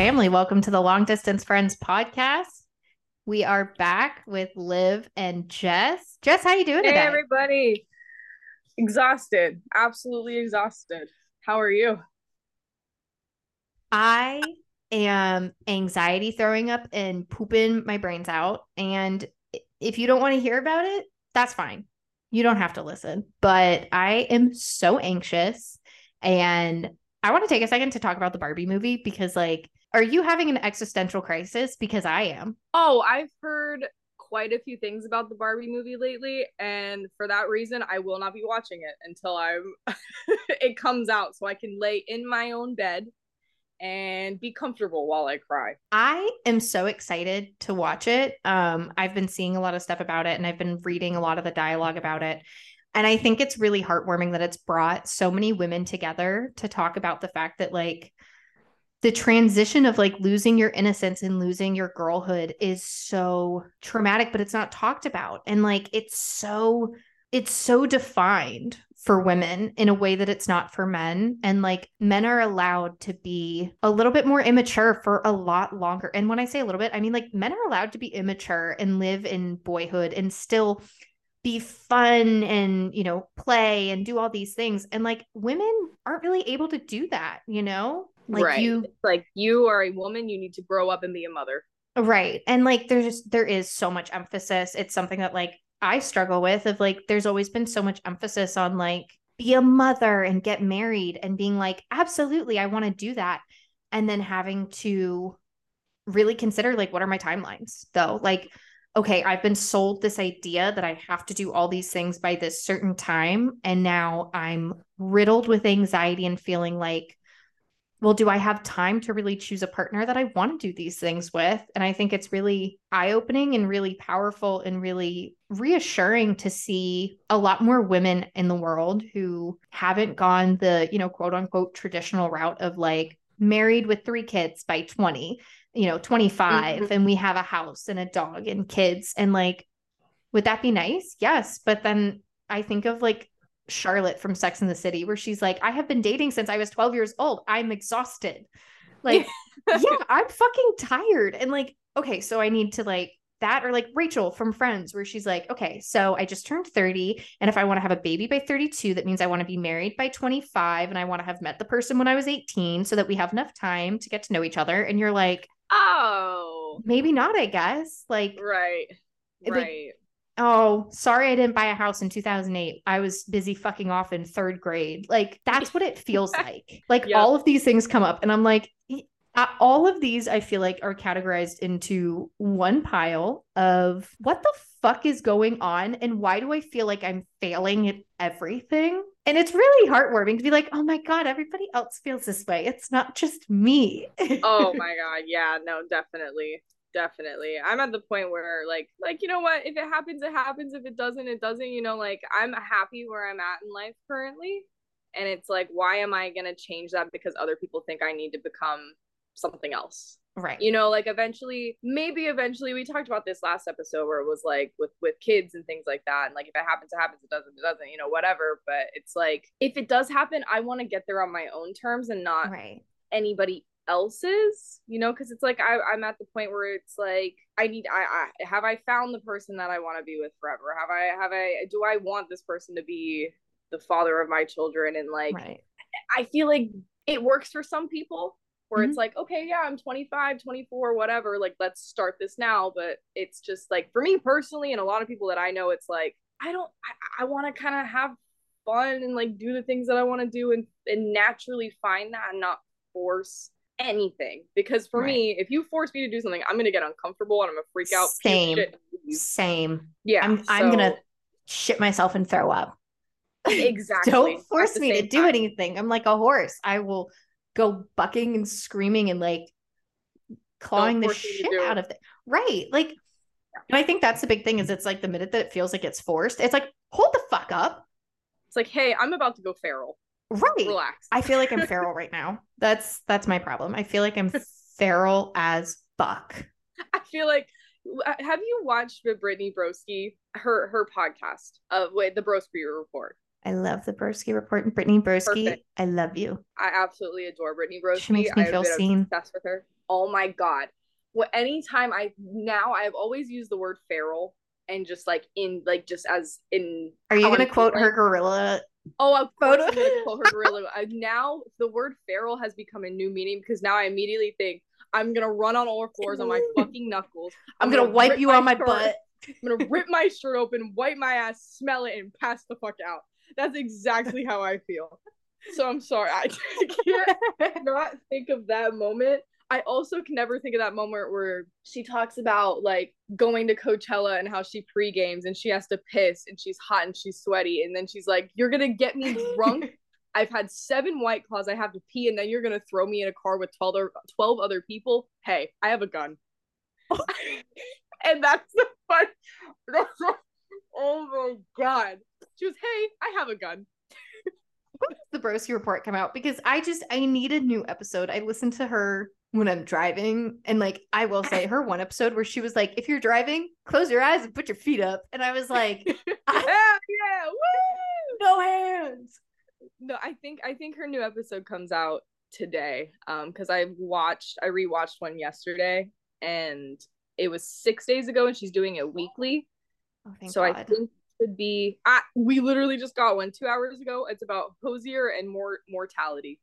family. Welcome to the Long Distance Friends podcast. We are back with Liv and Jess. Jess, how you doing Hey today? everybody. Exhausted. Absolutely exhausted. How are you? I am anxiety throwing up and pooping my brains out. And if you don't want to hear about it, that's fine. You don't have to listen. But I am so anxious. And I want to take a second to talk about the Barbie movie because, like, are you having an existential crisis? Because I am. Oh, I've heard quite a few things about the Barbie movie lately, and for that reason, I will not be watching it until I'm it comes out so I can lay in my own bed and be comfortable while I cry. I am so excited to watch it. Um, I've been seeing a lot of stuff about it and I've been reading a lot of the dialogue about it. And I think it's really heartwarming that it's brought so many women together to talk about the fact that, like, the transition of like losing your innocence and losing your girlhood is so traumatic, but it's not talked about. And like, it's so, it's so defined for women in a way that it's not for men. And like men are allowed to be a little bit more immature for a lot longer. And when I say a little bit, I mean like men are allowed to be immature and live in boyhood and still be fun and, you know, play and do all these things. And like women aren't really able to do that, you know? Like right. you It's like you are a woman, you need to grow up and be a mother. Right. And like there's just there is so much emphasis. It's something that like I struggle with of like there's always been so much emphasis on like be a mother and get married and being like absolutely I want to do that and then having to really consider like what are my timelines though? Like okay, I've been sold this idea that I have to do all these things by this certain time and now I'm riddled with anxiety and feeling like well, do I have time to really choose a partner that I want to do these things with? And I think it's really eye opening and really powerful and really reassuring to see a lot more women in the world who haven't gone the, you know, quote unquote traditional route of like married with three kids by 20, you know, 25, Mhm. and we have a house and a dog and kids. And like, would that be nice? Yes. But then I think of like Charlotte from Sex in the City, where she's like, I have been dating since I was 12 years old. I'm exhausted. Like, yeah, I'm fucking tired. And like, okay, so I need to like that, or like Rachel from Friends, where she's like, okay, so I just turned 30. And if I want to have a baby by 32, that means I want to be married by 25. And I want to have met the person when I was 18 so that we have enough time to get to know each other. And you're like, Oh, maybe not, I guess. Like, right. Like, Right. Oh, sorry, I didn't buy a house in 2008. I was busy fucking off in third grade. Like, that's what it feels like. Like, Yep. all of these things come up, and I'm like, uh, all of these I feel like are categorized into one pile of what the fuck is going on, and why do I feel like I'm failing at everything? And it's really heartwarming to be like, oh my God, everybody else feels this way. It's not just me. oh my god yeah no definitely definitely. I'm at the point where like like you know what? If it happens it happens. If it doesn't it doesn't you know like i'm happy where i'm at in life currently. And it's like why am i going to change that because other people think i need to become something else? Right. you know like eventually maybe eventually we talked about this last episode where it was like with with kids and things like that. And like if it happens it happens. It doesn't it doesn't you know whatever. But it's like if it does happen i want to get there on my own terms and not Right. anybody else's you know because it's like I, i'm at the point where it's like i need I, I have i found the person that i want to be with forever? Have i have i do i want this person to be the father of my children? And like Right. i feel like it works for some people where it's mm-hmm. like okay yeah i'm 25 24 whatever like let's start this now. But it's just like for me personally and a lot of people that i know it's like i don't i, I want to kind of have fun and like do the things that i want to do and, and naturally find that and not force anything because for Right. me if you force me to do something i'm gonna get uncomfortable and i'm gonna freak out Same. Same. yeah I'm I'm gonna shit myself and throw up. exactly Don't force me to do time. anything. I'm like a horse. I will go bucking and screaming and like clawing the shit out of it. Right. Like and I think that's the big thing is it's like the minute that it feels like it's forced, it's like, hold the fuck up. it's like hey i'm about to go feral Right. relax I feel like I'm feral right now. That's that's my problem. I feel like I'm feral as fuck. I feel like uh, have you watched the Brittany Broski her her podcast uh, of wait the Broski report? I love the Broski report and Brittany Broski. Perfect. I love you. I absolutely adore Brittany Broski. She makes me feel seen. obsessed with her. Oh my god. Well, anytime I now I've always used the word feral and just like in like just as in Are you gonna quote her gorilla? Oh, of course photo? I'm gonna quote her gorilla. I, now the word feral has become a new meaning because now I immediately think I'm gonna run on all fours on my fucking knuckles. I'm, gonna, wipe you on my butt. I'm gonna rip my shirt open, wipe my ass, smell it, and pass the fuck out. That's exactly how I feel. So I'm sorry. I can't not think of that moment. I also can never think of that moment where she talks about like going to Coachella and how she pre games and she has to piss and she's hot and she's sweaty. And then she's like, You're gonna get me drunk. I've had seven white claws. I have to pee, and then you're gonna throw me in a car with 12 other, 12 other people. Hey, I have a gun. and that's the fun. oh my god. She was, hey, I have a gun. the Broski report come out because I just I need a new episode. I listened to her when I'm driving, and like I will say her one episode where she was like, "If you're driving, close your eyes and put your feet up," and I was like, Hell yeah, woo! "No hands." No, I think I think her new episode comes out today. Um, because I watched I rewatched one yesterday and it was six days ago and she's doing it weekly. Oh, thank so I think it could be I, we literally just got one two hours ago. It's about Hozier and more mortality.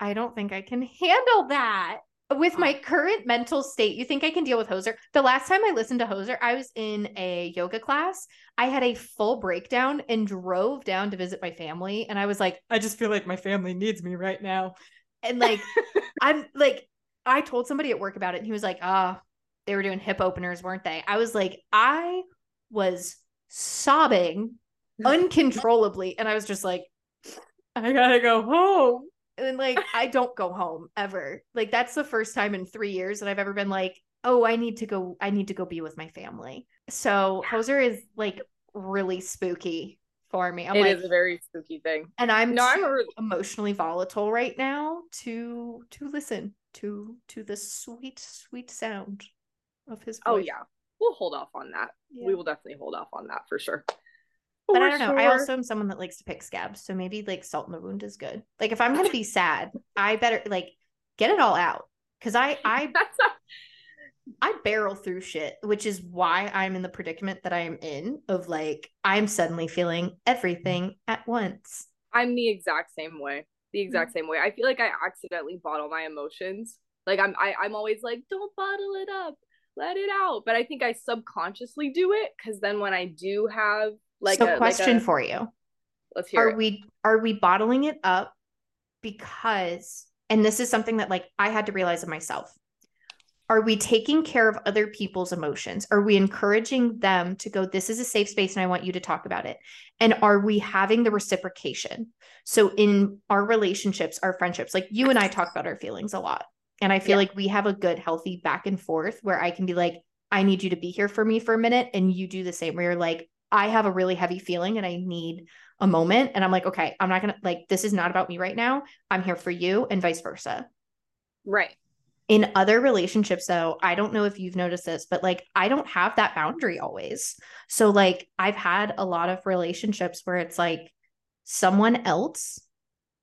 I don't think I can handle that. With Oh. my current mental state, you think I can deal with Hozier? The last time I listened to Hozier, I was in a yoga class. I had a full breakdown and drove down to visit my family. And I was like, I just feel like my family needs me right now. And like, I'm like, I told somebody at work about it, and he was like, ah, they were doing hip openers, weren't they? I was like, I was sobbing uncontrollably. And I was just like, I gotta go home. And like, I don't go home ever. Like, that's the first time in three years that I've ever been like, oh, I need to go, I need to go be with my family. So Hozier is like really spooky for me. I'm It like, is a very spooky thing. and I'm No, I'm too a re- emotionally volatile right now to to listen to to the sweet, sweet sound of his oh, voice. Oh yeah. We'll hold off on that. Yeah. We will definitely hold off on that for sure. But I don't know. I also am someone that likes to pick scabs, so maybe like salt in the wound is good. Like if I'm gonna be sad, I better like get it all out because I I That's not- I barrel through shit, which is why I'm in the predicament that I am in of like I'm suddenly feeling everything at once. I'm the exact same way. The exact Mm-hmm. same way. I feel like I accidentally bottle my emotions. Like I'm I, I'm always like, don't bottle it up. Let it out. But I think I subconsciously do it because then when I do have like so a like question a- for you. let's hear are it. we are we bottling it up because and this is something that like I had to realize of myself. Are we taking care of other people's emotions? Are we encouraging them to go, this is a safe space and I want you to talk about it? And are we having the reciprocation? So, in our relationships, our friendships, like you and I talk about our feelings a lot. And I feel Yeah. like we have a good, healthy back and forth where I can be like, I need you to be here for me for a minute. And you do the same, where you're like, I have a really heavy feeling and I need a moment. And I'm like, okay, I'm not going to, like, this is not about me right now. I'm here for you and vice versa. Right. In other relationships, though, I don't know if you've noticed this, but like I don't have that boundary always. So, like, I've had a lot of relationships where it's like someone else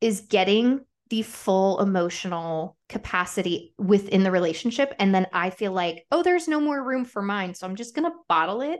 is getting the full emotional capacity within the relationship. And then I feel like, oh, there's no more room for mine. So I'm just going to bottle it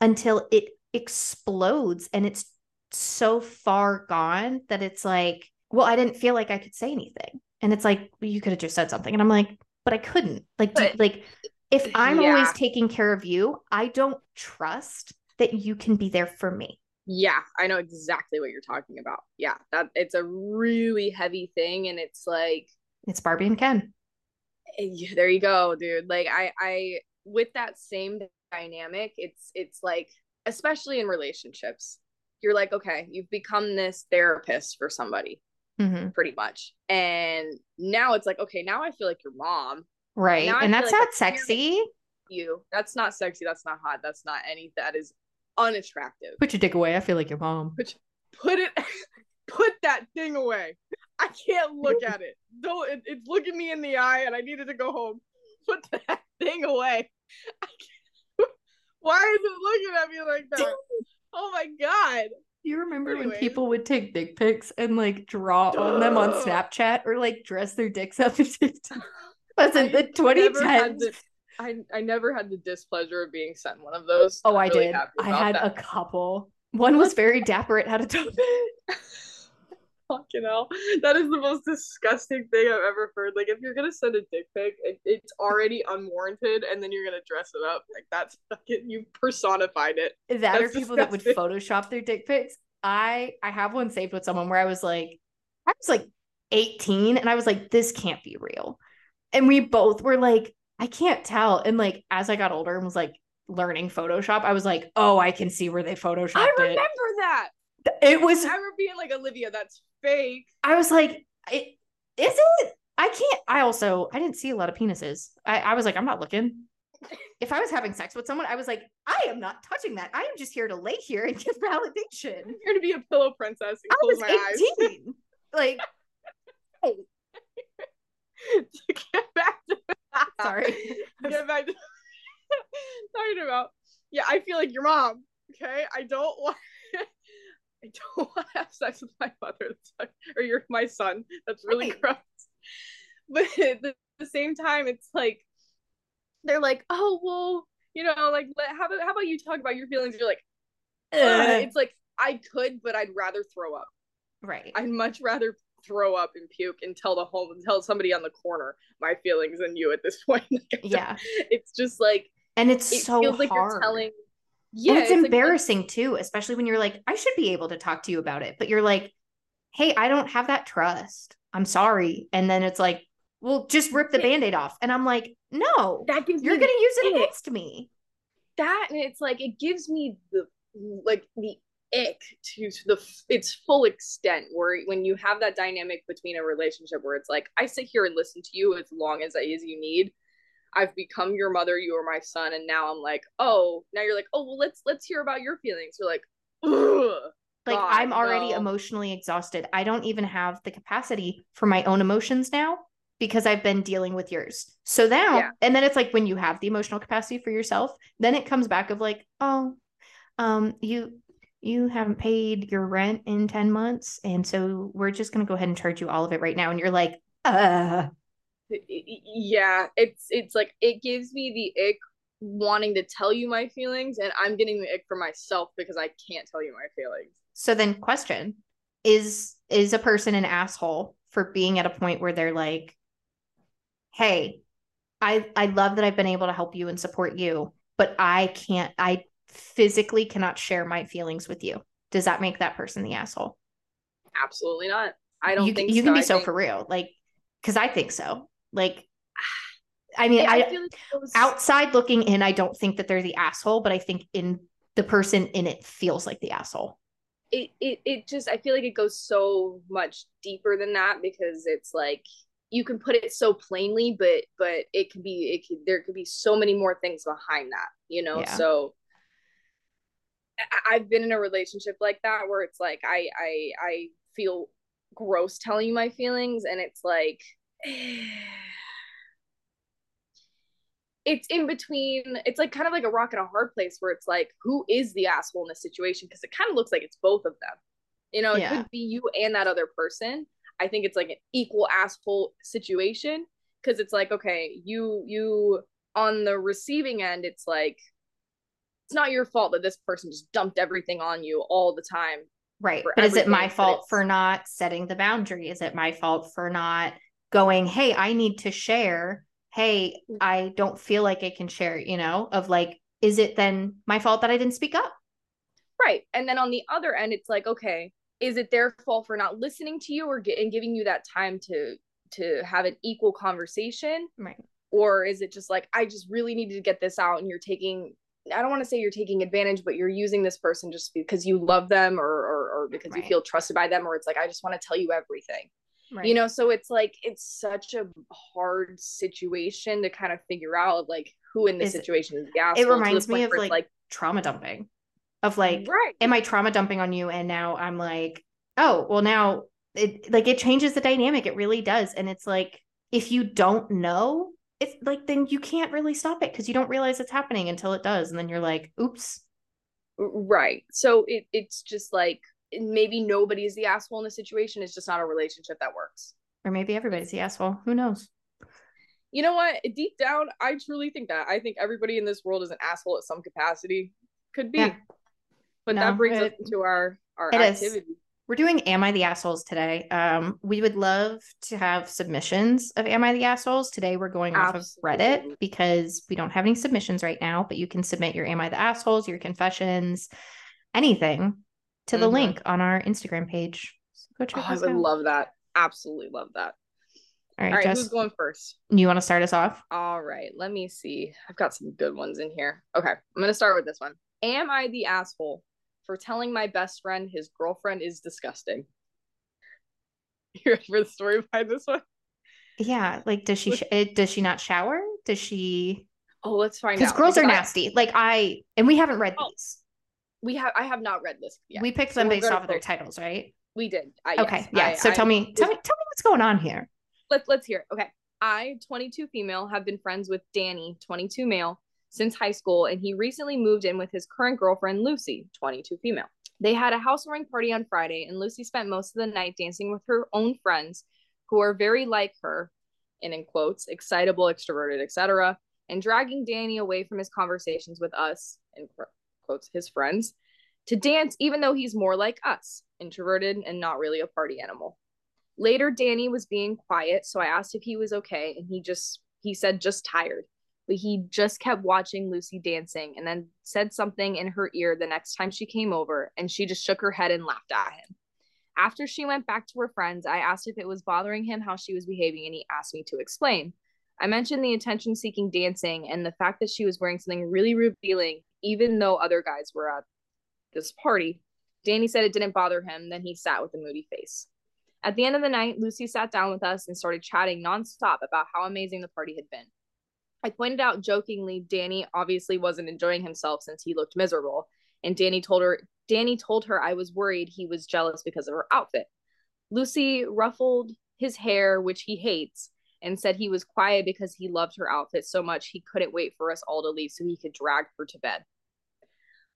until it explodes and it's so far gone that it's like, well, I didn't feel like I could say anything. And it's like, well, you could have just said something. And I'm like, but I couldn't. Like, do, like if I'm Yeah. always taking care of you, I don't trust that you can be there for me. Yeah, I know exactly what you're talking about. Yeah, that it's a really heavy thing and it's like It's Barbie and Ken. eh, there you go, dude. Like I I with that same dynamic, it's it's like especially in relationships. You're like, okay, you've become this therapist for somebody hmm pretty much. And now it's like, okay, now I feel like your mom. Right. I and that's like not sexy. You. That's not sexy, that's not hot, that's not any that is unattractive. Put your dick away. I feel like your mom. Put put it put that thing away. I can't look at it. Don't it, it's looking me in the eye and I needed to go home. Put that thing away. I can't, why is it looking at me like that? Oh my god. You remember when people would take dick pics and like draw on them on Snapchat or like dress their dicks up? and TikTok? Wasn't the 2010s? I, I never had the displeasure of being sent one of those. Oh, I really did. I had that. a couple. One was very dapper. It had a top Fucking hell. That is the most disgusting thing I've ever heard. Like, if you're gonna send a dick pic, it, it's already unwarranted, and then you're gonna dress it up. Like, that's fucking, you personified it. That that's are people disgusting. that would Photoshop their dick pics. I I have one saved with someone where I was like, I was like 18, and I was like, this can't be real. And we both were like, I can't tell. And like, as I got older and was like learning Photoshop, I was like, oh, I can see where they Photoshopped I remember it. that. It was. I remember being like, Olivia, that's fake. I was like, it is it? I can't. I also I didn't see a lot of penises. I, I was like, I'm not looking. if I was having sex with someone, I was like, I am not touching that. I am just here to lay here and get validation. I'm here to be a pillow princess and close my 18. eyes. like, hey. to get back to sorry. get back to talking about. Yeah, I feel like your mom. Okay, I don't want. I don't want to have sex with my mother or you're my son. That's really right. gross. But at the, the, same time, it's like they're like, oh well, you know, like how about how about you talk about your feelings? You're like, it's like I could, but I'd rather throw up. Right. I'd much rather throw up and puke and tell the home tell somebody on the corner my feelings than you at this point. yeah. It's just like and it's it so feels hard. like you're telling yeah, and it's, it's embarrassing like, too, especially when you're like, I should be able to talk to you about it. But you're like, hey, I don't have that trust. I'm sorry. And then it's like, well, just rip the band-aid off. And I'm like, no, that gives you're gonna use it against me. That and it's like it gives me the like the ick to, to the its full extent where when you have that dynamic between a relationship where it's like I sit here and listen to you as long as I as you need I've become your mother, you are my son, and now I'm like, oh, now you're like, oh, well, let's let's hear about your feelings. You're like, Ugh, like God, I'm already no. emotionally exhausted. I don't even have the capacity for my own emotions now because I've been dealing with yours. So now, yeah. and then it's like when you have the emotional capacity for yourself, then it comes back of like, oh, um, you you haven't paid your rent in 10 months and so we're just going to go ahead and charge you all of it right now and you're like uh yeah it's it's like it gives me the ick wanting to tell you my feelings and i'm getting the ick for myself because i can't tell you my feelings. So then question is is a person an asshole for being at a point where they're like hey i i love that i've been able to help you and support you but i can't i physically cannot share my feelings with you. Does that make that person the asshole? Absolutely not. I don't you, think you so. can be I so think... for real like because i think so like, I mean, yeah, I, I like was... outside looking in, I don't think that they're the asshole, but I think in the person in it feels like the asshole. It, it it just I feel like it goes so much deeper than that because it's like you can put it so plainly, but but it could be it could there could be so many more things behind that, you know. Yeah. So I, I've been in a relationship like that where it's like I I I feel gross telling you my feelings, and it's like it's in between it's like kind of like a rock and a hard place where it's like who is the asshole in this situation? Because it kind of looks like it's both of them. You know it yeah. could be you and that other person. I think it's like an equal asshole situation because it's like okay you you on the receiving end it's like it's not your fault that this person just dumped everything on you all the time right but is it my fault for not setting the boundary? Is it my fault for not going hey i need to share hey, mm. I don't feel like I can share, you know, of like, is it then my fault that I didn't speak up? Right. And then on the other end, it's like, okay, is it their fault for not listening to you or get, and giving you that time to to have an equal conversation? Right. Or is it just like, I just really needed to get this out and you're taking I don't want to say you're taking advantage, but you're using this person just because you love them or or, or because right. you feel trusted by them, or it's like I just want to tell you everything. Right. You know, so it's like it's such a hard situation to kind of figure out like who in this is, situation is the asshole. It reminds me of like, like trauma dumping. Of like, right. am I trauma dumping on you? And now I'm like, oh, well now it like it changes the dynamic. It really does. And it's like if you don't know, it's like then you can't really stop it because you don't realize it's happening until it does. And then you're like, oops. Right. So it it's just like maybe nobody's the asshole in the situation. It's just not a relationship that works. Or maybe everybody's the asshole. Who knows? you know what? Deep down, I truly think that. I think everybody in this world is an asshole at some capacity. Could be. Yeah. But no, that brings it, us to our our activity. Is. We're doing Am I the Assholes today. Um, we would love to have submissions of Am I the Assholes. Today we're going Absolutely. off of Reddit because we don't have any submissions right now, but you can submit your Am I the Assholes, your confessions, anything to the mm-hmm. link on our Instagram page. So go check oh, I would out. love that. Absolutely love that. All right, All right Jess, who's going first? You want to start us off? All right, let me see. I've got some good ones in here. Okay, I'm going to start with this one. Am I the asshole for telling my best friend his girlfriend is disgusting? You ready for the story behind this one? Yeah, like does she sh- eh, does she not shower? Does she? Oh, let's find out. Because girls are nasty. Like I and we haven't read oh, these. We have. I have not read this yet. We picked so them based off of their titles, right? We did. Uh, I, okay. Yes. Yeah. I, so I, tell me, tell me, tell me what's going on here let's let's hear it. Okay. I, 22 female, have been friends with Danny, 22 male, since high school, and he recently moved in with his current girlfriend, Lucy, 22 female. They had a housewarming party on Friday, and Lucy spent most of the night dancing with her own friends, who are very like her, and in quotes, excitable, extroverted, etc., and dragging Danny away from his conversations with us, in quotes, his friends, to dance, even though he's more like us, introverted and not really a party animal. Later, Danny was being quiet, so I asked if he was okay, and he just he said just tired. But he just kept watching Lucy dancing and then said something in her ear the next time she came over, and she just shook her head and laughed at him. After she went back to her friends, I asked if it was bothering him how she was behaving, and he asked me to explain. I mentioned the attention seeking dancing and the fact that she was wearing something really revealing, even though other guys were at this party. Danny said it didn't bother him, then he sat with a moody face. At the end of the night, Lucy sat down with us and started chatting nonstop about how amazing the party had been. I pointed out jokingly Danny obviously wasn't enjoying himself since he looked miserable, and Danny told her Danny told her I was worried he was jealous because of her outfit. Lucy ruffled his hair, which he hates, and said he was quiet because he loved her outfit so much he couldn't wait for us all to leave so he could drag her to bed.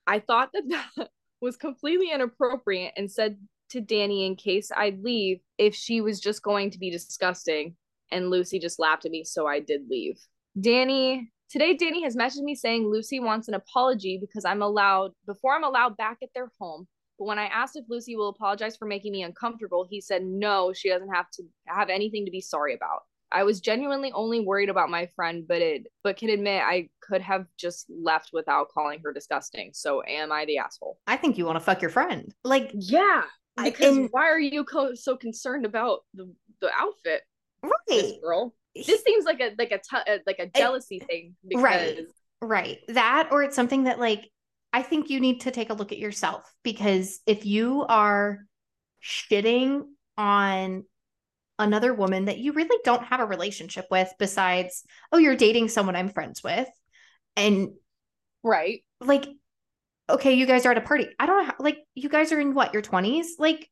I thought that that was completely inappropriate and said to Danny in case I'd leave if she was just going to be disgusting. And Lucy just laughed at me, so I did leave. Danny, today, Danny has messaged me saying Lucy wants an apology because I'm allowed, before I'm allowed back at their home. But when I asked if Lucy will apologize for making me uncomfortable, he said no, she doesn't have to have anything to be sorry about. I was genuinely only worried about my friend, but it but can admit I could have just left without calling her disgusting. So am I the asshole? I think you want to fuck your friend. Like yeah. Because and, why are you co- so concerned about the the outfit, right, this girl? This seems like a like a t- uh, like a jealousy I, thing. Because... Right, right. That or it's something that like I think you need to take a look at yourself because if you are shitting on another woman that you really don't have a relationship with besides oh you're dating someone I'm friends with and right like okay, you guys are at a party. I don't know, how, like, you guys are in what, your 20s? Like,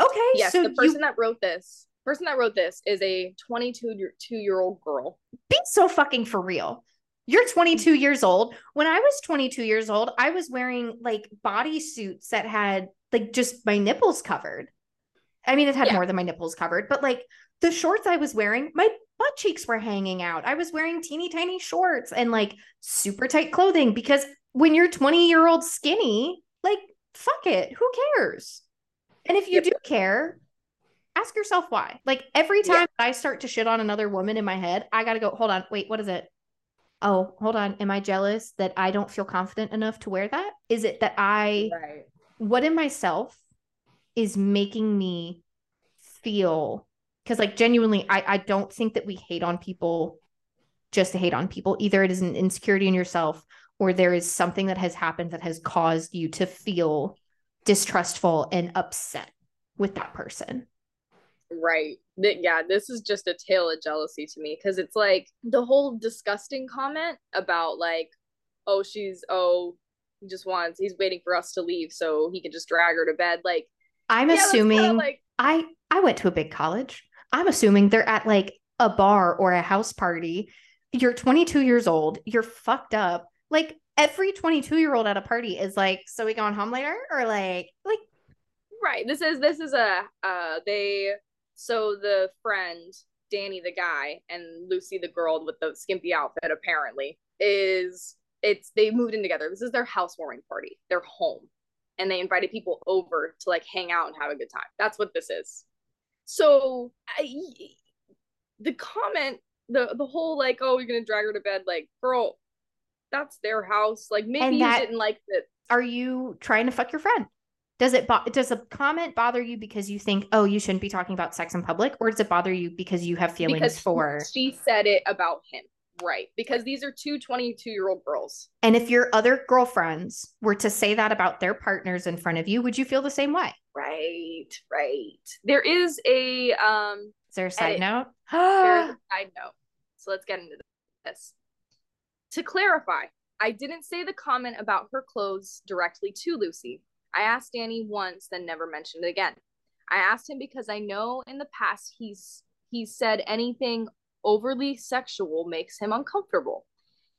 okay. Yes, so the person you... that wrote this, person that wrote this is a 22 year old girl. Be so fucking for real. You're 22 mm-hmm. years old. When I was 22 years old, I was wearing like body suits that had like just my nipples covered. I mean, it had yeah. more than my nipples covered, but like the shorts I was wearing, my butt cheeks were hanging out. I was wearing teeny tiny shorts and like super tight clothing because when you're 20 year old skinny, like, fuck it. Who cares? And if you yep. do care, ask yourself why. Like every time I start to shit on another woman in my head, I got to go, hold on, wait, what is it? Oh, hold on. Am I jealous that I don't feel confident enough to wear that? Is it that I, right. what in myself is making me feel? Because, like, genuinely, I, I don't think that we hate on people just to hate on people. Either it is an insecurity in yourself or there is something that has happened that has caused you to feel distrustful and upset with that person. Right. Yeah, this is just a tale of jealousy to me because it's like the whole disgusting comment about like, oh, she's oh, he just wants he's waiting for us to leave so he can just drag her to bed. Like, I'm yeah, assuming like I I went to a big college. I'm assuming they're at like a bar or a house party. You're 22 years old. You're fucked up like every 22 year old at a party is like, so we going home later or like, like, right. This is, this is a, uh, they, so the friend, Danny the guy and Lucy the girl with the skimpy outfit apparently is it's they moved in together. This is their housewarming party. They're home. And they invited people over to like hang out and have a good time. That's what this is. So I, the comment, the the whole like, oh, you're gonna drag her to bed, like, girl, that's their house. Like maybe that, you didn't like it. Are you trying to fuck your friend? Does it bo- does a comment bother you because you think, oh, you shouldn't be talking about sex in public, or does it bother you because you have feelings because for? She said it about him, right? Because these are two 22 year old girls. And if your other girlfriends were to say that about their partners in front of you, would you feel the same way? Right, right. There is a um. Is there a side edit. note? There's a side note. So let's get into this. To clarify, I didn't say the comment about her clothes directly to Lucy. I asked Danny once, then never mentioned it again. I asked him because I know in the past he's he's said anything overly sexual makes him uncomfortable.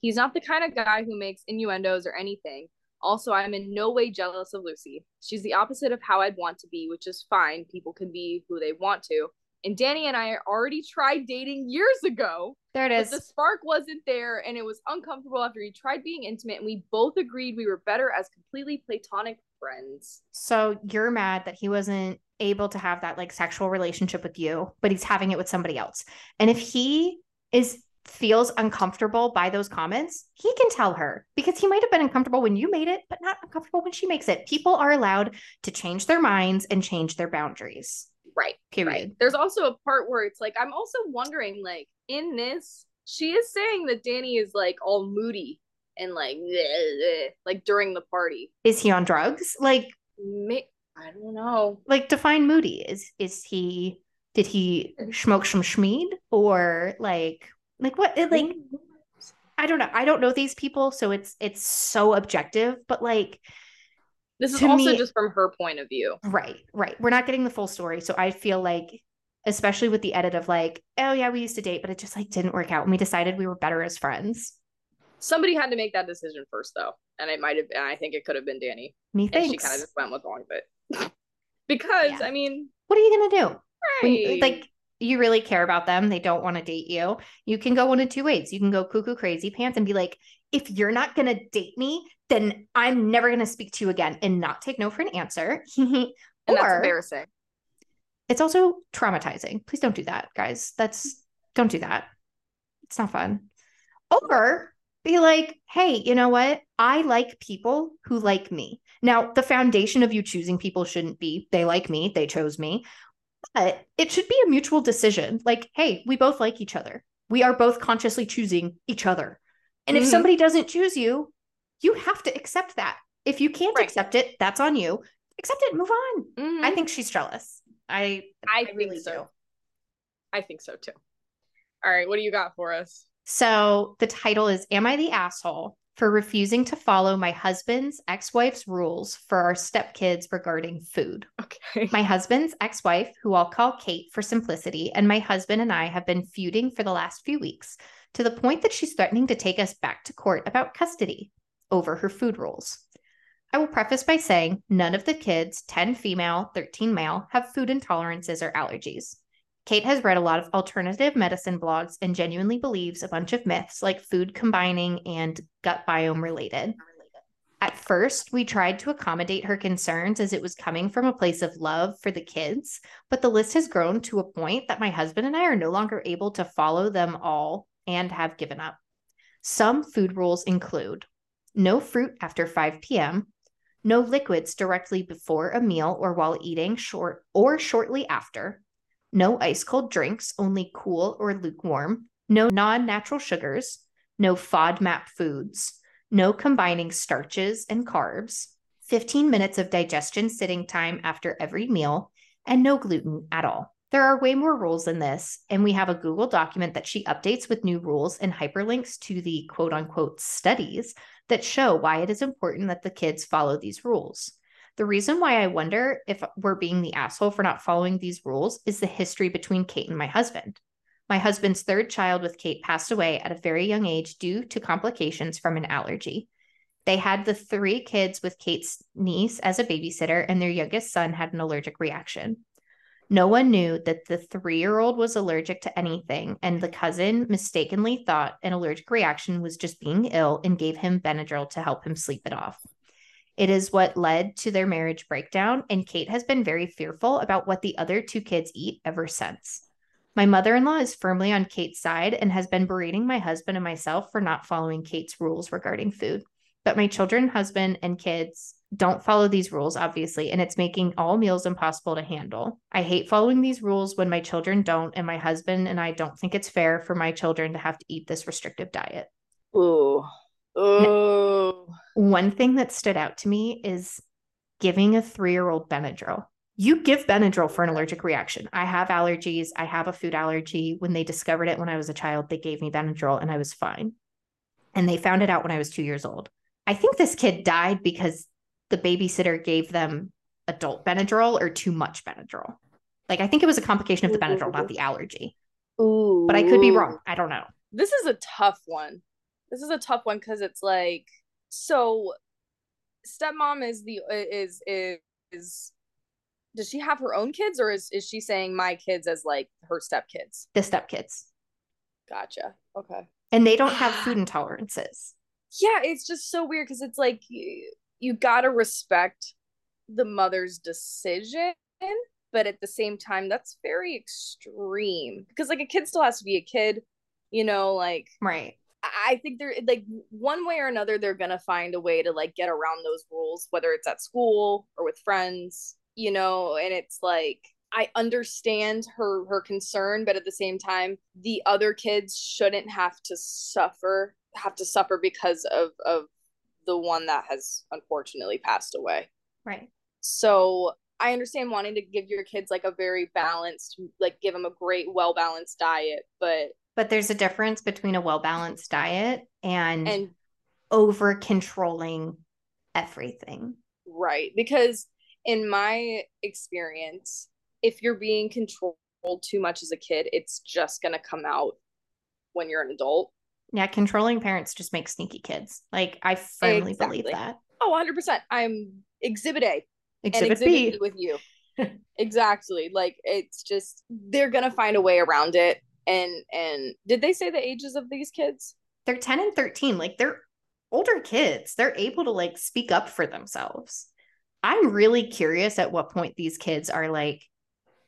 He's not the kind of guy who makes innuendos or anything. Also, I'm in no way jealous of Lucy. She's the opposite of how I'd want to be, which is fine. People can be who they want to. And Danny and I already tried dating years ago. There it is. the spark wasn't there and it was uncomfortable after he tried being intimate. And we both agreed we were better as completely platonic friends. So you're mad that he wasn't able to have that like sexual relationship with you, but he's having it with somebody else. And if he is feels uncomfortable by those comments, he can tell her because he might have been uncomfortable when you made it, but not uncomfortable when she makes it. People are allowed to change their minds and change their boundaries. Right. Period. Right. There's also a part where it's like, I'm also wondering, like, in this, she is saying that Danny is like all moody and like like during the party. Is he on drugs? Like may- I don't know. Like define moody. Is is he did he smoke some schmeed or like like what like I don't know. I don't know these people, so it's it's so objective, but like this is also me, just from her point of view. Right, right. We're not getting the full story. So I feel like especially with the edit of like, oh yeah, we used to date, but it just like didn't work out. And we decided we were better as friends somebody had to make that decision first though and it might have been i think it could have been danny me and she kind of just went with along with it because yeah. i mean what are you gonna do right. You, like you really care about them they don't want to date you you can go one of two ways you can go cuckoo crazy pants and be like if you're not gonna date me then i'm never gonna speak to you again and not take no for an answer and or, that's embarrassing it's also traumatizing please don't do that guys that's don't do that it's not fun or be like, hey, you know what? I like people who like me. Now, the foundation of you choosing people shouldn't be they like me, they chose me, but it should be a mutual decision. Like, hey, we both like each other. We are both consciously choosing each other. And mm-hmm. if somebody doesn't choose you, you have to accept that. If you can't right. accept it, that's on you. Accept it, move on. Mm-hmm. I think she's jealous. I I, I really so. do. I think so too. All right, what do you got for us? So the title is Am I the Asshole for Refusing to Follow My Husband's Ex Wife's Rules for Our Stepkids Regarding Food? Okay. My husband's ex wife, who I'll call Kate for simplicity, and my husband and I have been feuding for the last few weeks to the point that she's threatening to take us back to court about custody over her food rules. I will preface by saying none of the kids, 10 female, 13 male, have food intolerances or allergies. Kate has read a lot of alternative medicine blogs and genuinely believes a bunch of myths like food combining and gut biome related. At first, we tried to accommodate her concerns as it was coming from a place of love for the kids, but the list has grown to a point that my husband and I are no longer able to follow them all and have given up. Some food rules include no fruit after 5 p.m., no liquids directly before a meal or while eating short or shortly after, no ice cold drinks, only cool or lukewarm, no non natural sugars, no FODMAP foods, no combining starches and carbs, 15 minutes of digestion sitting time after every meal, and no gluten at all. There are way more rules than this, and we have a Google document that she updates with new rules and hyperlinks to the quote unquote studies that show why it is important that the kids follow these rules. The reason why I wonder if we're being the asshole for not following these rules is the history between Kate and my husband. My husband's third child with Kate passed away at a very young age due to complications from an allergy. They had the three kids with Kate's niece as a babysitter, and their youngest son had an allergic reaction. No one knew that the three year old was allergic to anything, and the cousin mistakenly thought an allergic reaction was just being ill and gave him Benadryl to help him sleep it off. It is what led to their marriage breakdown, and Kate has been very fearful about what the other two kids eat ever since. My mother in law is firmly on Kate's side and has been berating my husband and myself for not following Kate's rules regarding food. But my children, husband, and kids don't follow these rules, obviously, and it's making all meals impossible to handle. I hate following these rules when my children don't, and my husband and I don't think it's fair for my children to have to eat this restrictive diet. Ooh. Ooh. One thing that stood out to me is giving a three year old Benadryl. You give Benadryl for an allergic reaction. I have allergies. I have a food allergy. When they discovered it when I was a child, they gave me Benadryl and I was fine. And they found it out when I was two years old. I think this kid died because the babysitter gave them adult Benadryl or too much Benadryl. Like, I think it was a complication of the Benadryl, not the allergy. Ooh. But I could be wrong. I don't know. This is a tough one. This is a tough one because it's like, so stepmom is the uh, is is is does she have her own kids or is, is she saying my kids as like her stepkids? The stepkids. Gotcha. Okay. And they don't have food intolerances. Yeah, it's just so weird because it's like you, you gotta respect the mother's decision, but at the same time, that's very extreme because like a kid still has to be a kid, you know, like right. I think they're like one way or another, they're gonna find a way to like get around those rules, whether it's at school or with friends you know and it's like I understand her her concern, but at the same time, the other kids shouldn't have to suffer have to suffer because of of the one that has unfortunately passed away. Right. So I understand wanting to give your kids like a very balanced, like give them a great, well balanced diet, but but there's a difference between a well balanced diet and and over controlling everything. Right, because in my experience, if you're being controlled too much as a kid, it's just going to come out when you're an adult. Yeah, controlling parents just make sneaky kids. Like I firmly exactly. believe that. Oh, 100%. I'm exhibit A. Exhibit, exhibit B. B with you. exactly. Like it's just they're going to find a way around it. And and did they say the ages of these kids? They're 10 and 13. Like they're older kids. They're able to like speak up for themselves. I'm really curious at what point these kids are like,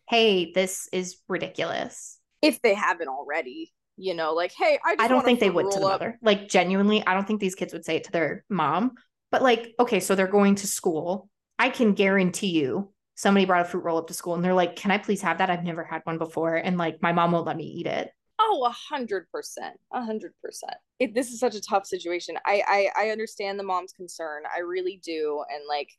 hey, this is ridiculous. If they haven't already, you know, like, hey, I, I don't think they would to the up. mother. Like, genuinely, I don't think these kids would say it to their mom. But, like, okay, so they're going to school. I can guarantee you somebody brought a fruit roll up to school and they're like, can I please have that? I've never had one before. And, like, my mom won't let me eat it. Oh, a hundred percent, a hundred percent. This is such a tough situation. I, I I understand the mom's concern. I really do, and like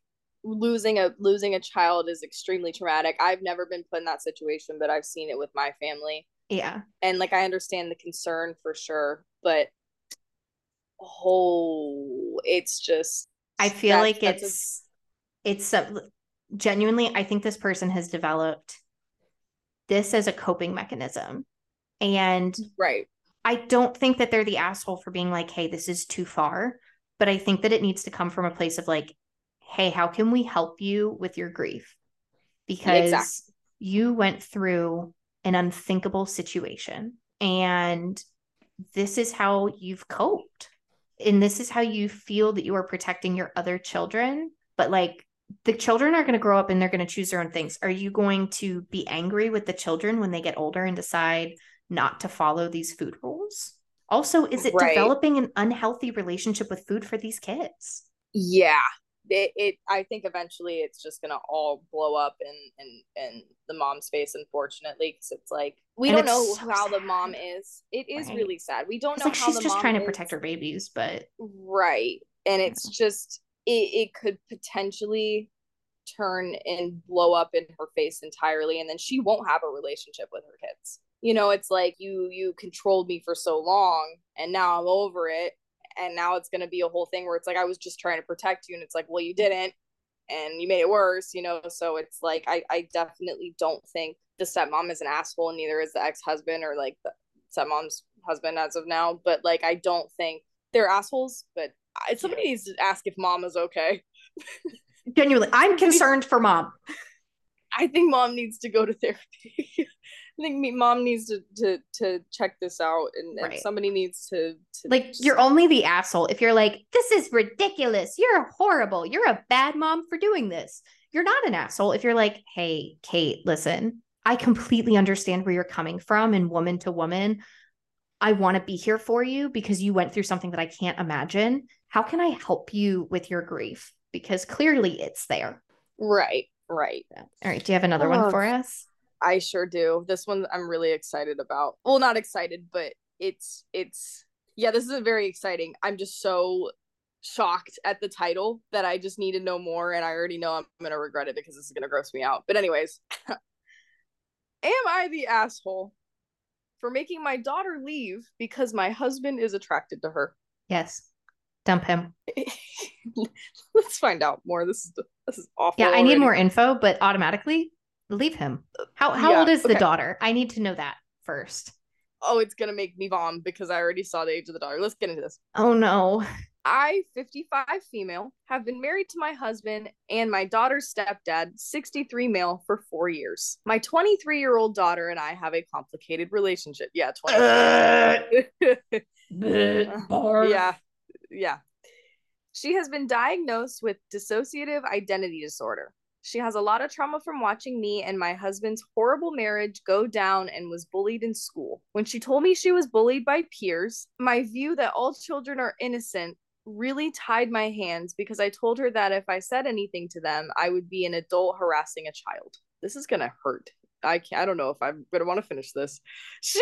losing a losing a child is extremely traumatic. I've never been put in that situation, but I've seen it with my family. Yeah. And like I understand the concern for sure, but oh, it's just I feel like it's a... it's a, genuinely I think this person has developed this as a coping mechanism. And right. I don't think that they're the asshole for being like, "Hey, this is too far." But I think that it needs to come from a place of like, hey, how can we help you with your grief? Because exactly. you went through an unthinkable situation and this is how you've coped. And this is how you feel that you are protecting your other children. But like the children are going to grow up and they're going to choose their own things. Are you going to be angry with the children when they get older and decide not to follow these food rules? Also, is it right. developing an unhealthy relationship with food for these kids? Yeah, it, it i think eventually it's just gonna all blow up in in in the mom's face unfortunately because it's like we and don't know so how sad. the mom is it is right. really sad we don't it's know like how she's just trying to protect her babies but right and it's yeah. just it, it could potentially turn and blow up in her face entirely and then she won't have a relationship with her kids. You know it's like you you controlled me for so long and now i'm over it and now it's going to be a whole thing where it's like i was just trying to protect you and it's like well you didn't and you made it worse you know? So it's like i i definitely don't think the stepmom is an asshole and neither is the ex-husband or like the stepmom's husband as of now but like i don't think they're assholes but somebody needs to ask if mom is okay genuinely i'm concerned for mom I think mom needs to go to therapy. I think me, mom needs to to to check this out, and, and Right. somebody needs to, to Like you're only the asshole if you're like, this is ridiculous. You're horrible. You're a bad mom for doing this. You're not an asshole if you're like, hey, Kate, listen, I completely understand where you're coming from and woman to woman. I want to be here for you because you went through something that I can't imagine. How can I help you with your grief? Because clearly it's there. right, right. All right. Do you have another one Oh, for us? I sure do. This one I'm really excited about. Well, not excited, but it's it's yeah, this is very exciting. I'm just so shocked at the title that I just need to know more and I already know I'm going to regret it because this is going to gross me out. But anyways, am I the asshole for making my daughter leave because my husband is attracted to her? Yes. Dump him. Let's find out more. This is this is awful. Yeah, I need already. more info, but automatically leave him. How how Yeah, old is the daughter? I need to know that first. Oh, it's going to make me vom because I already saw the age of the daughter. Let's get into this. Oh no. I, 55 female, have been married to my husband and my daughter's stepdad, 63 male, for four years. My 23 year old daughter and I have a complicated relationship. Yeah, 20. yeah, yeah. She has been diagnosed with dissociative identity disorder. She has a lot of trauma from watching me and my husband's horrible marriage go down and was bullied in school. When she told me she was bullied by peers, my view that all children are innocent really tied my hands because I told her that if I said anything to them, I would be an adult harassing a child. This is gonna hurt. I can't, I don't know if I'm gonna want to finish this. She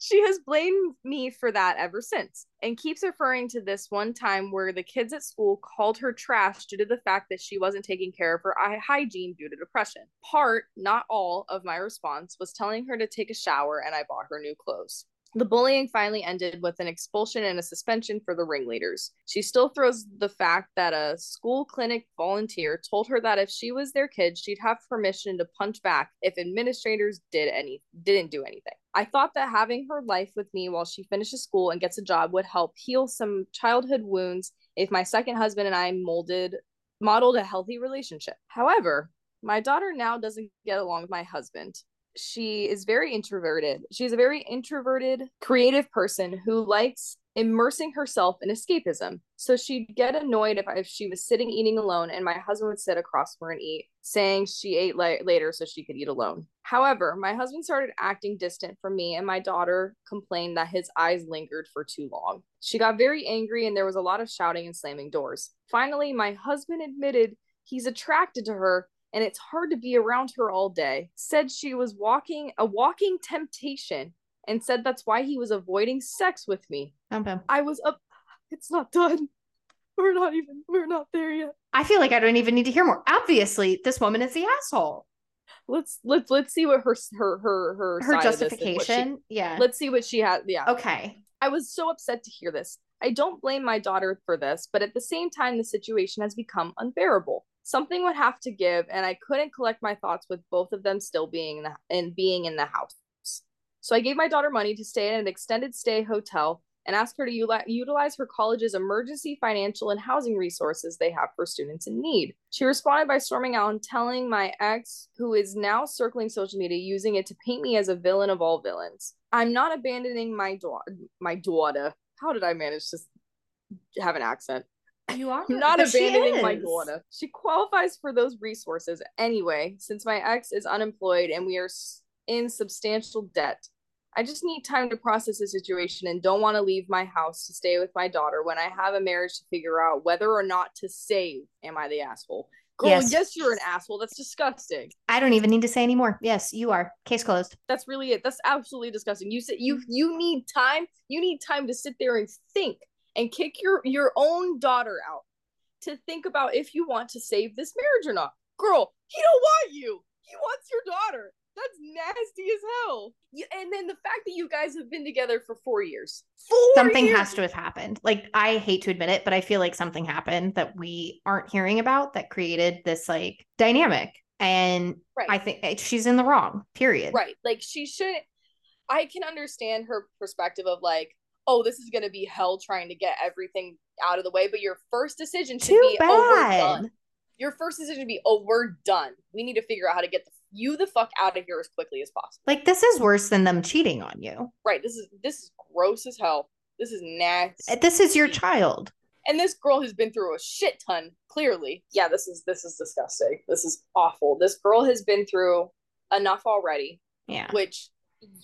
she has blamed me for that ever since and keeps referring to this one time where the kids at school called her trash due to the fact that she wasn't taking care of her hy- hygiene due to depression. Part, not all, of my response was telling her to take a shower and I bought her new clothes. The bullying finally ended with an expulsion and a suspension for the ringleaders. She still throws the fact that a school clinic volunteer told her that if she was their kid, she'd have permission to punch back if administrators did any didn't do anything. I thought that having her life with me while she finishes school and gets a job would help heal some childhood wounds if my second husband and I molded modeled a healthy relationship. However, my daughter now doesn't get along with my husband she is very introverted. She's a very introverted, creative person who likes immersing herself in escapism. So she'd get annoyed if, I, if she was sitting eating alone and my husband would sit across from her and eat, saying she ate la- later so she could eat alone. However, my husband started acting distant from me and my daughter complained that his eyes lingered for too long. She got very angry and there was a lot of shouting and slamming doors. Finally, my husband admitted he's attracted to her and it's hard to be around her all day. Said she was walking a walking temptation and said that's why he was avoiding sex with me. Him. I was up it's not done. We're not even we're not there yet. I feel like I don't even need to hear more. Obviously, this woman is the asshole. Let's let's let's see what her her her her, Her this she- justification. yeah. let's see what she had. Yeah. Okay. I was so upset to hear this. I don't blame my daughter for this, but at the same time, the situation has become unbearable. Something would have to give, and I couldn't collect my thoughts with both of them still being in the, and being in the house. So I gave my daughter money to stay in an extended stay hotel and asked her to utilize her college's emergency financial and housing resources they have for students in need. She responded by storming out and telling my ex, who is now circling social media, using it to paint me as a villain of all villains. I'm not abandoning my daughter. My daughter. How did I manage to have an accent? You are not abandoning my daughter. She qualifies for those resources anyway, since my ex is unemployed and we are in substantial debt. I just need time to process the situation and don't want to leave my house to stay with my daughter when I have a marriage to figure out whether or not to save. Am I the asshole? Girl, Yes. yes, you're an asshole. That's disgusting. I don't even need to say anymore. Yes, you are. Case closed. That's really it. That's absolutely disgusting. You said you mm. you need time. You need time to sit there and think and kick your your own daughter out to think about if you want to save this marriage or not. Girl, he don't want you. He wants your daughter. That's nasty as hell. You, and then the fact that you guys have been together for four years. Four something years. has to have happened. Like I hate to admit it, but I feel like something happened that we aren't hearing about that created this like dynamic. And Right. I think eh, she's in the wrong. Period. Right. Like she shouldn't. I can understand her perspective of like, oh, this is gonna be hell trying to get everything out of the way. But your first decision should Too be, oh, we're done. Your first decision should be, oh, we're done. We need to figure out how to get the you the fuck out of here as quickly as possible. Like this is worse than them cheating on you. Right. This is this is gross as hell. This is nasty. This is your child. And this girl has been through a shit ton, clearly. Yeah, this is this is disgusting. This is awful. This girl has been through enough already. Yeah. Which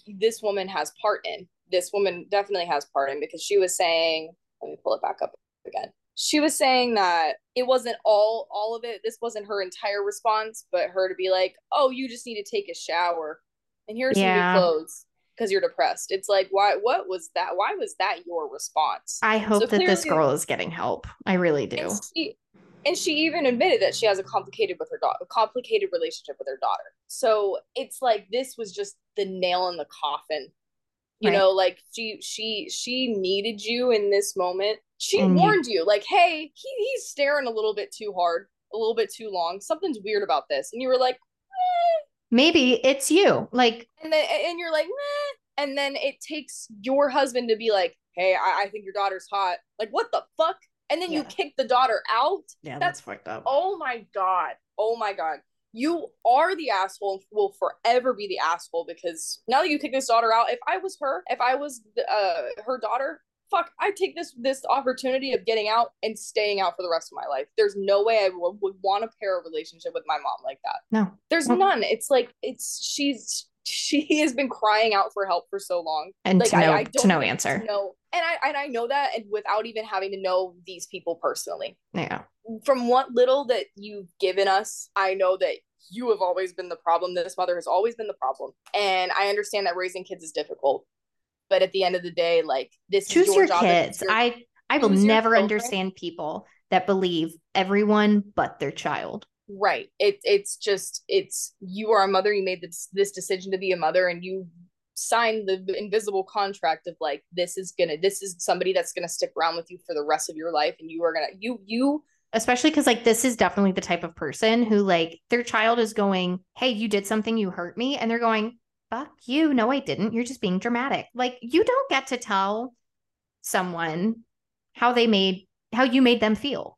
this woman has part in. This woman definitely has part in because she was saying, let me pull it back up again. She was saying that it wasn't all all of it. This wasn't her entire response, but her to be like, "Oh, you just need to take a shower, and here's Yeah. some new clothes because you're depressed." It's like, why? What was that? Why was that your response? I hope So that this girl is getting help. I really do. And she, and she even admitted that she has a complicated with her daughter, a complicated relationship with her daughter. So it's like this was just the nail in the coffin. You Right. know, like she she she needed you in this moment. She you- warned you, like, hey, he, he's staring a little bit too hard, a little bit too long. Something's weird about this. And you were like, Maybe it's you. Like, and then and you're like, Meh. and then it takes your husband to be like, hey, I, I think your daughter's hot. Like, what the fuck? And then you Yeah. kick the daughter out. yeah, that's fucked up. Oh my god. Oh my god. You are the asshole and will forever be the asshole because now that you kick this daughter out, if I was her, if I was uh her daughter, fuck, I'd take this this opportunity of getting out and staying out for the rest of my life. There's no way I would, would want to pair a relationship with my mom like that. No. There's Nope. none. It's like it's she's she has been crying out for help for so long And like to no, I, I to no answer. know and I and I know that and without even having to know these people personally Yeah. from what little that you've given us, I know that you have always been the problem. This mother has always been the problem. And I understand that raising kids is difficult. But at the end of the day, like this Choose is your, your, job. kids. your- I I will never understand people that believe everyone but their child. right. It it's just it's you are a mother, you made this this decision to be a mother and you signed the invisible contract of like this is gonna this is somebody that's gonna stick around with you for the rest of your life and you are gonna you you Especially because like this is definitely the type of person who like their child is going, Hey, you did something, you hurt me. And they're going, Fuck you. No, I didn't. You're just being dramatic. Like you don't get to tell someone how they made how you made them feel.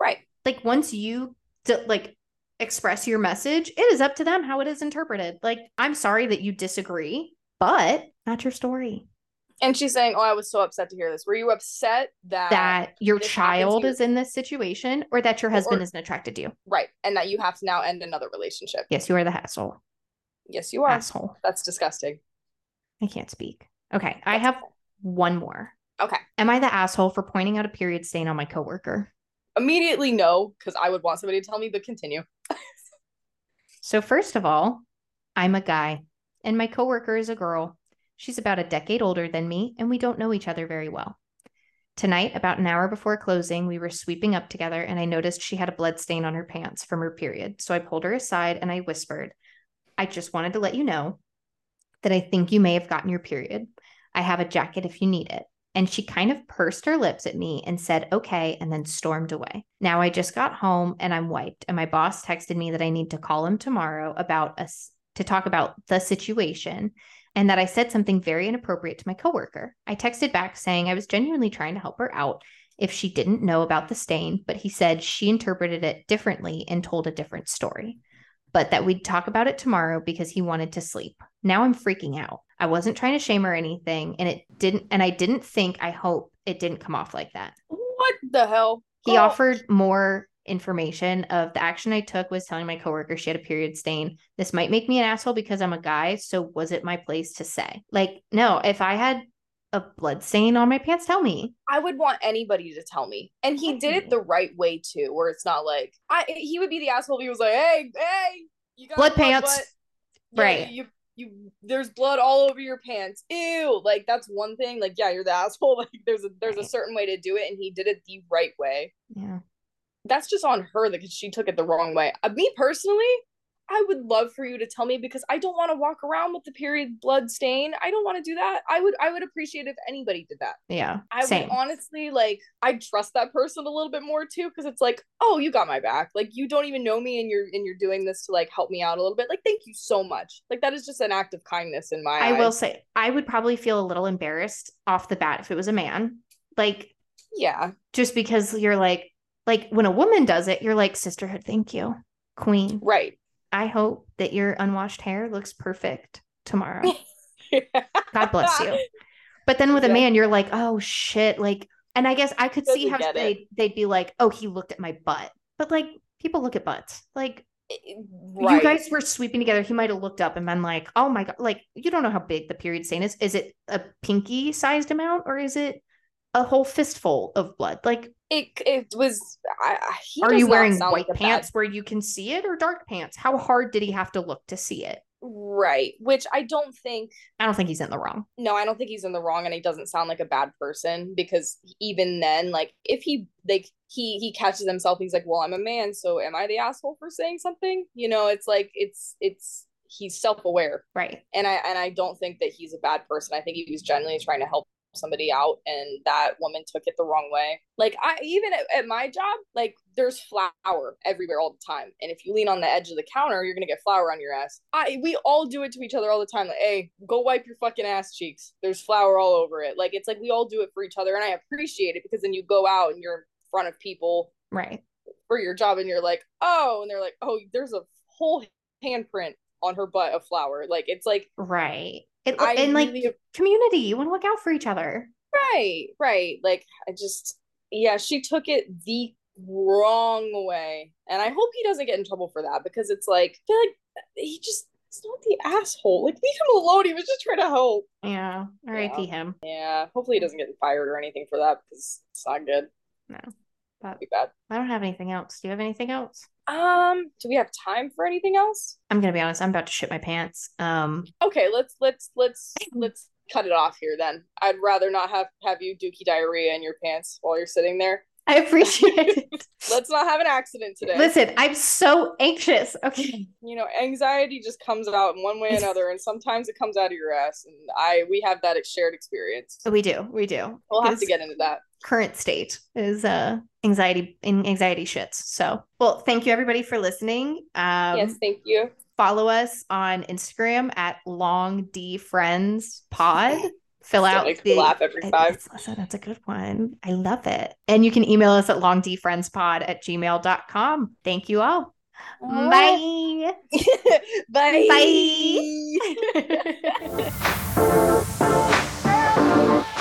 right. like once you like express your message it is up to them how it is interpreted like i'm sorry that you disagree but not your story. And she's saying, Oh, I was so upset to hear this. Were you upset that that your this happened to child you- is in this situation or that your husband Or- isn't attracted to you? Right and that you have to now end another relationship. Yes you are the asshole. Yes you are. Asshole. That's disgusting. I can't speak. Okay i have okay. one more. Okay. Am i the asshole for pointing out a period stain on my coworker? Immediately no because i would want somebody to tell me but continue. So first of all, I'm a guy and my coworker is a girl. She's about a decade older than me and we don't know each other very well. Tonight, about an hour before closing, we were sweeping up together and I noticed she had a blood stain on her pants from her period. So I pulled her aside and I whispered, I just wanted to let you know that I think you may have gotten your period. I have a jacket if you need it. And she kind of pursed her lips at me and said, okay, and then stormed away. Now I just got home and I'm wiped. And my boss texted me that I need to call him tomorrow about us to talk about the situation and that I said something very inappropriate to my coworker. I texted back saying I was genuinely trying to help her out if she didn't know about the stain, but he said she interpreted it differently and told a different story. But that we'd talk about it tomorrow because he wanted to sleep. Now I'm freaking out. I wasn't trying to shame her or anything, and it didn't, and I didn't think, I hope it didn't come off like that. what the hell He Girl, offered more information of the action I took was telling my coworker she had a period stain. This might make me an asshole because I'm a guy, so was it my place to say? Like, no, if I had a blood stain on my pants, tell me. i would want anybody to tell me and he did it the right way too where it's not like i he would be the asshole if he was like hey hey you got Blood blood, pants. yeah, Right. you you there's blood all over your pants ew like that's one thing like yeah you're the asshole like there's a there's a certain way to do it and he did it the right way Yeah. That's just on her because she took it the wrong way. Uh, me personally, I would love for you to tell me because I don't want to walk around with the period blood stain. I don't want to do that. I would I would appreciate if anybody did that. Yeah. I Same. would honestly like I'd trust that person a little bit more too because it's like, oh, you got my back. Like you don't even know me and you're and you're doing this to like help me out a little bit. Like thank you so much. Like that is just an act of kindness in my I eyes. will say, I would probably feel a little embarrassed off the bat if it was a man. Like, Yeah. just because you're like, like when a woman does it, you're like, sisterhood, thank you, queen. Right. I hope that your unwashed hair looks perfect tomorrow. God bless you. But then with a man, you're like, oh shit. Like, and I guess I could see how it. they they'd be like, oh, he looked at my butt. But like people look at butts. Like right. you guys were sweeping together. He might have looked up and been like, oh my god, like you don't know how big the period stain is. Is it a pinky sized amount or is it a whole fistful of blood? Like, it it was. I, I- he are you wearing white like pants where you can see it or dark pants? How hard did he have to look to see it? Right. Which I don't think. I don't think he's in the wrong. No, I don't think he's in the wrong, and he doesn't sound like a bad person because even then, like if he like he he catches himself, he's like, "Well, I'm a man, so am I the asshole for saying something?" You know, it's like it's it's he's self aware, Right. and I and I don't think that he's a bad person. I think he was genuinely trying to help somebody out and that woman took it the wrong way. Like i even at, at my job like there's flour everywhere all the time. And if you lean on the edge of the counter you're gonna get flour on your ass. I we all do it to each other all the time. Like hey go wipe your fucking ass cheeks. There's flour all over it. Like it's like we all do it for each other. And i appreciate it because then you go out and you're in front of people Right. for your job and you're like oh and they're like oh there's a whole handprint on her butt of flour. Like it's like Right. It, uh, I and like really- community, you want to look out for each other. Right, right. Like I just yeah, she took it the wrong way. And I hope he doesn't get in trouble for that because it's like I feel like uh, he just it's not the asshole. Like leave him alone. He was just trying to help. Yeah. R.I.P. Yeah. him. Yeah. Hopefully he doesn't get fired or anything for that because it's not good. No. But Be bad. I don't have anything else. Do you have anything else? Um, do we have time for anything else? I'm gonna be honest. I'm about to shit my pants. Um, Okay, let's let's let's let's cut it off here then. I'd rather not have have you dookie diarrhea in your pants while you're sitting there. I appreciate it. Let's not have an accident today. Listen, I'm so anxious. Okay. you know anxiety just comes out in one way or another and sometimes it comes out of your ass and i we have that shared experience We do. We do. we'll have to get into that current state is uh anxiety in anxiety shits. So well, thank you everybody for listening. Um yes thank you follow us on Instagram at long D friends pod. fill out make the laugh every time. It's, listen, that's a good one. I love it. And you can email us at longdfriendspod at gmail.com. Thank you all. Bye. Bye. Bye. Bye.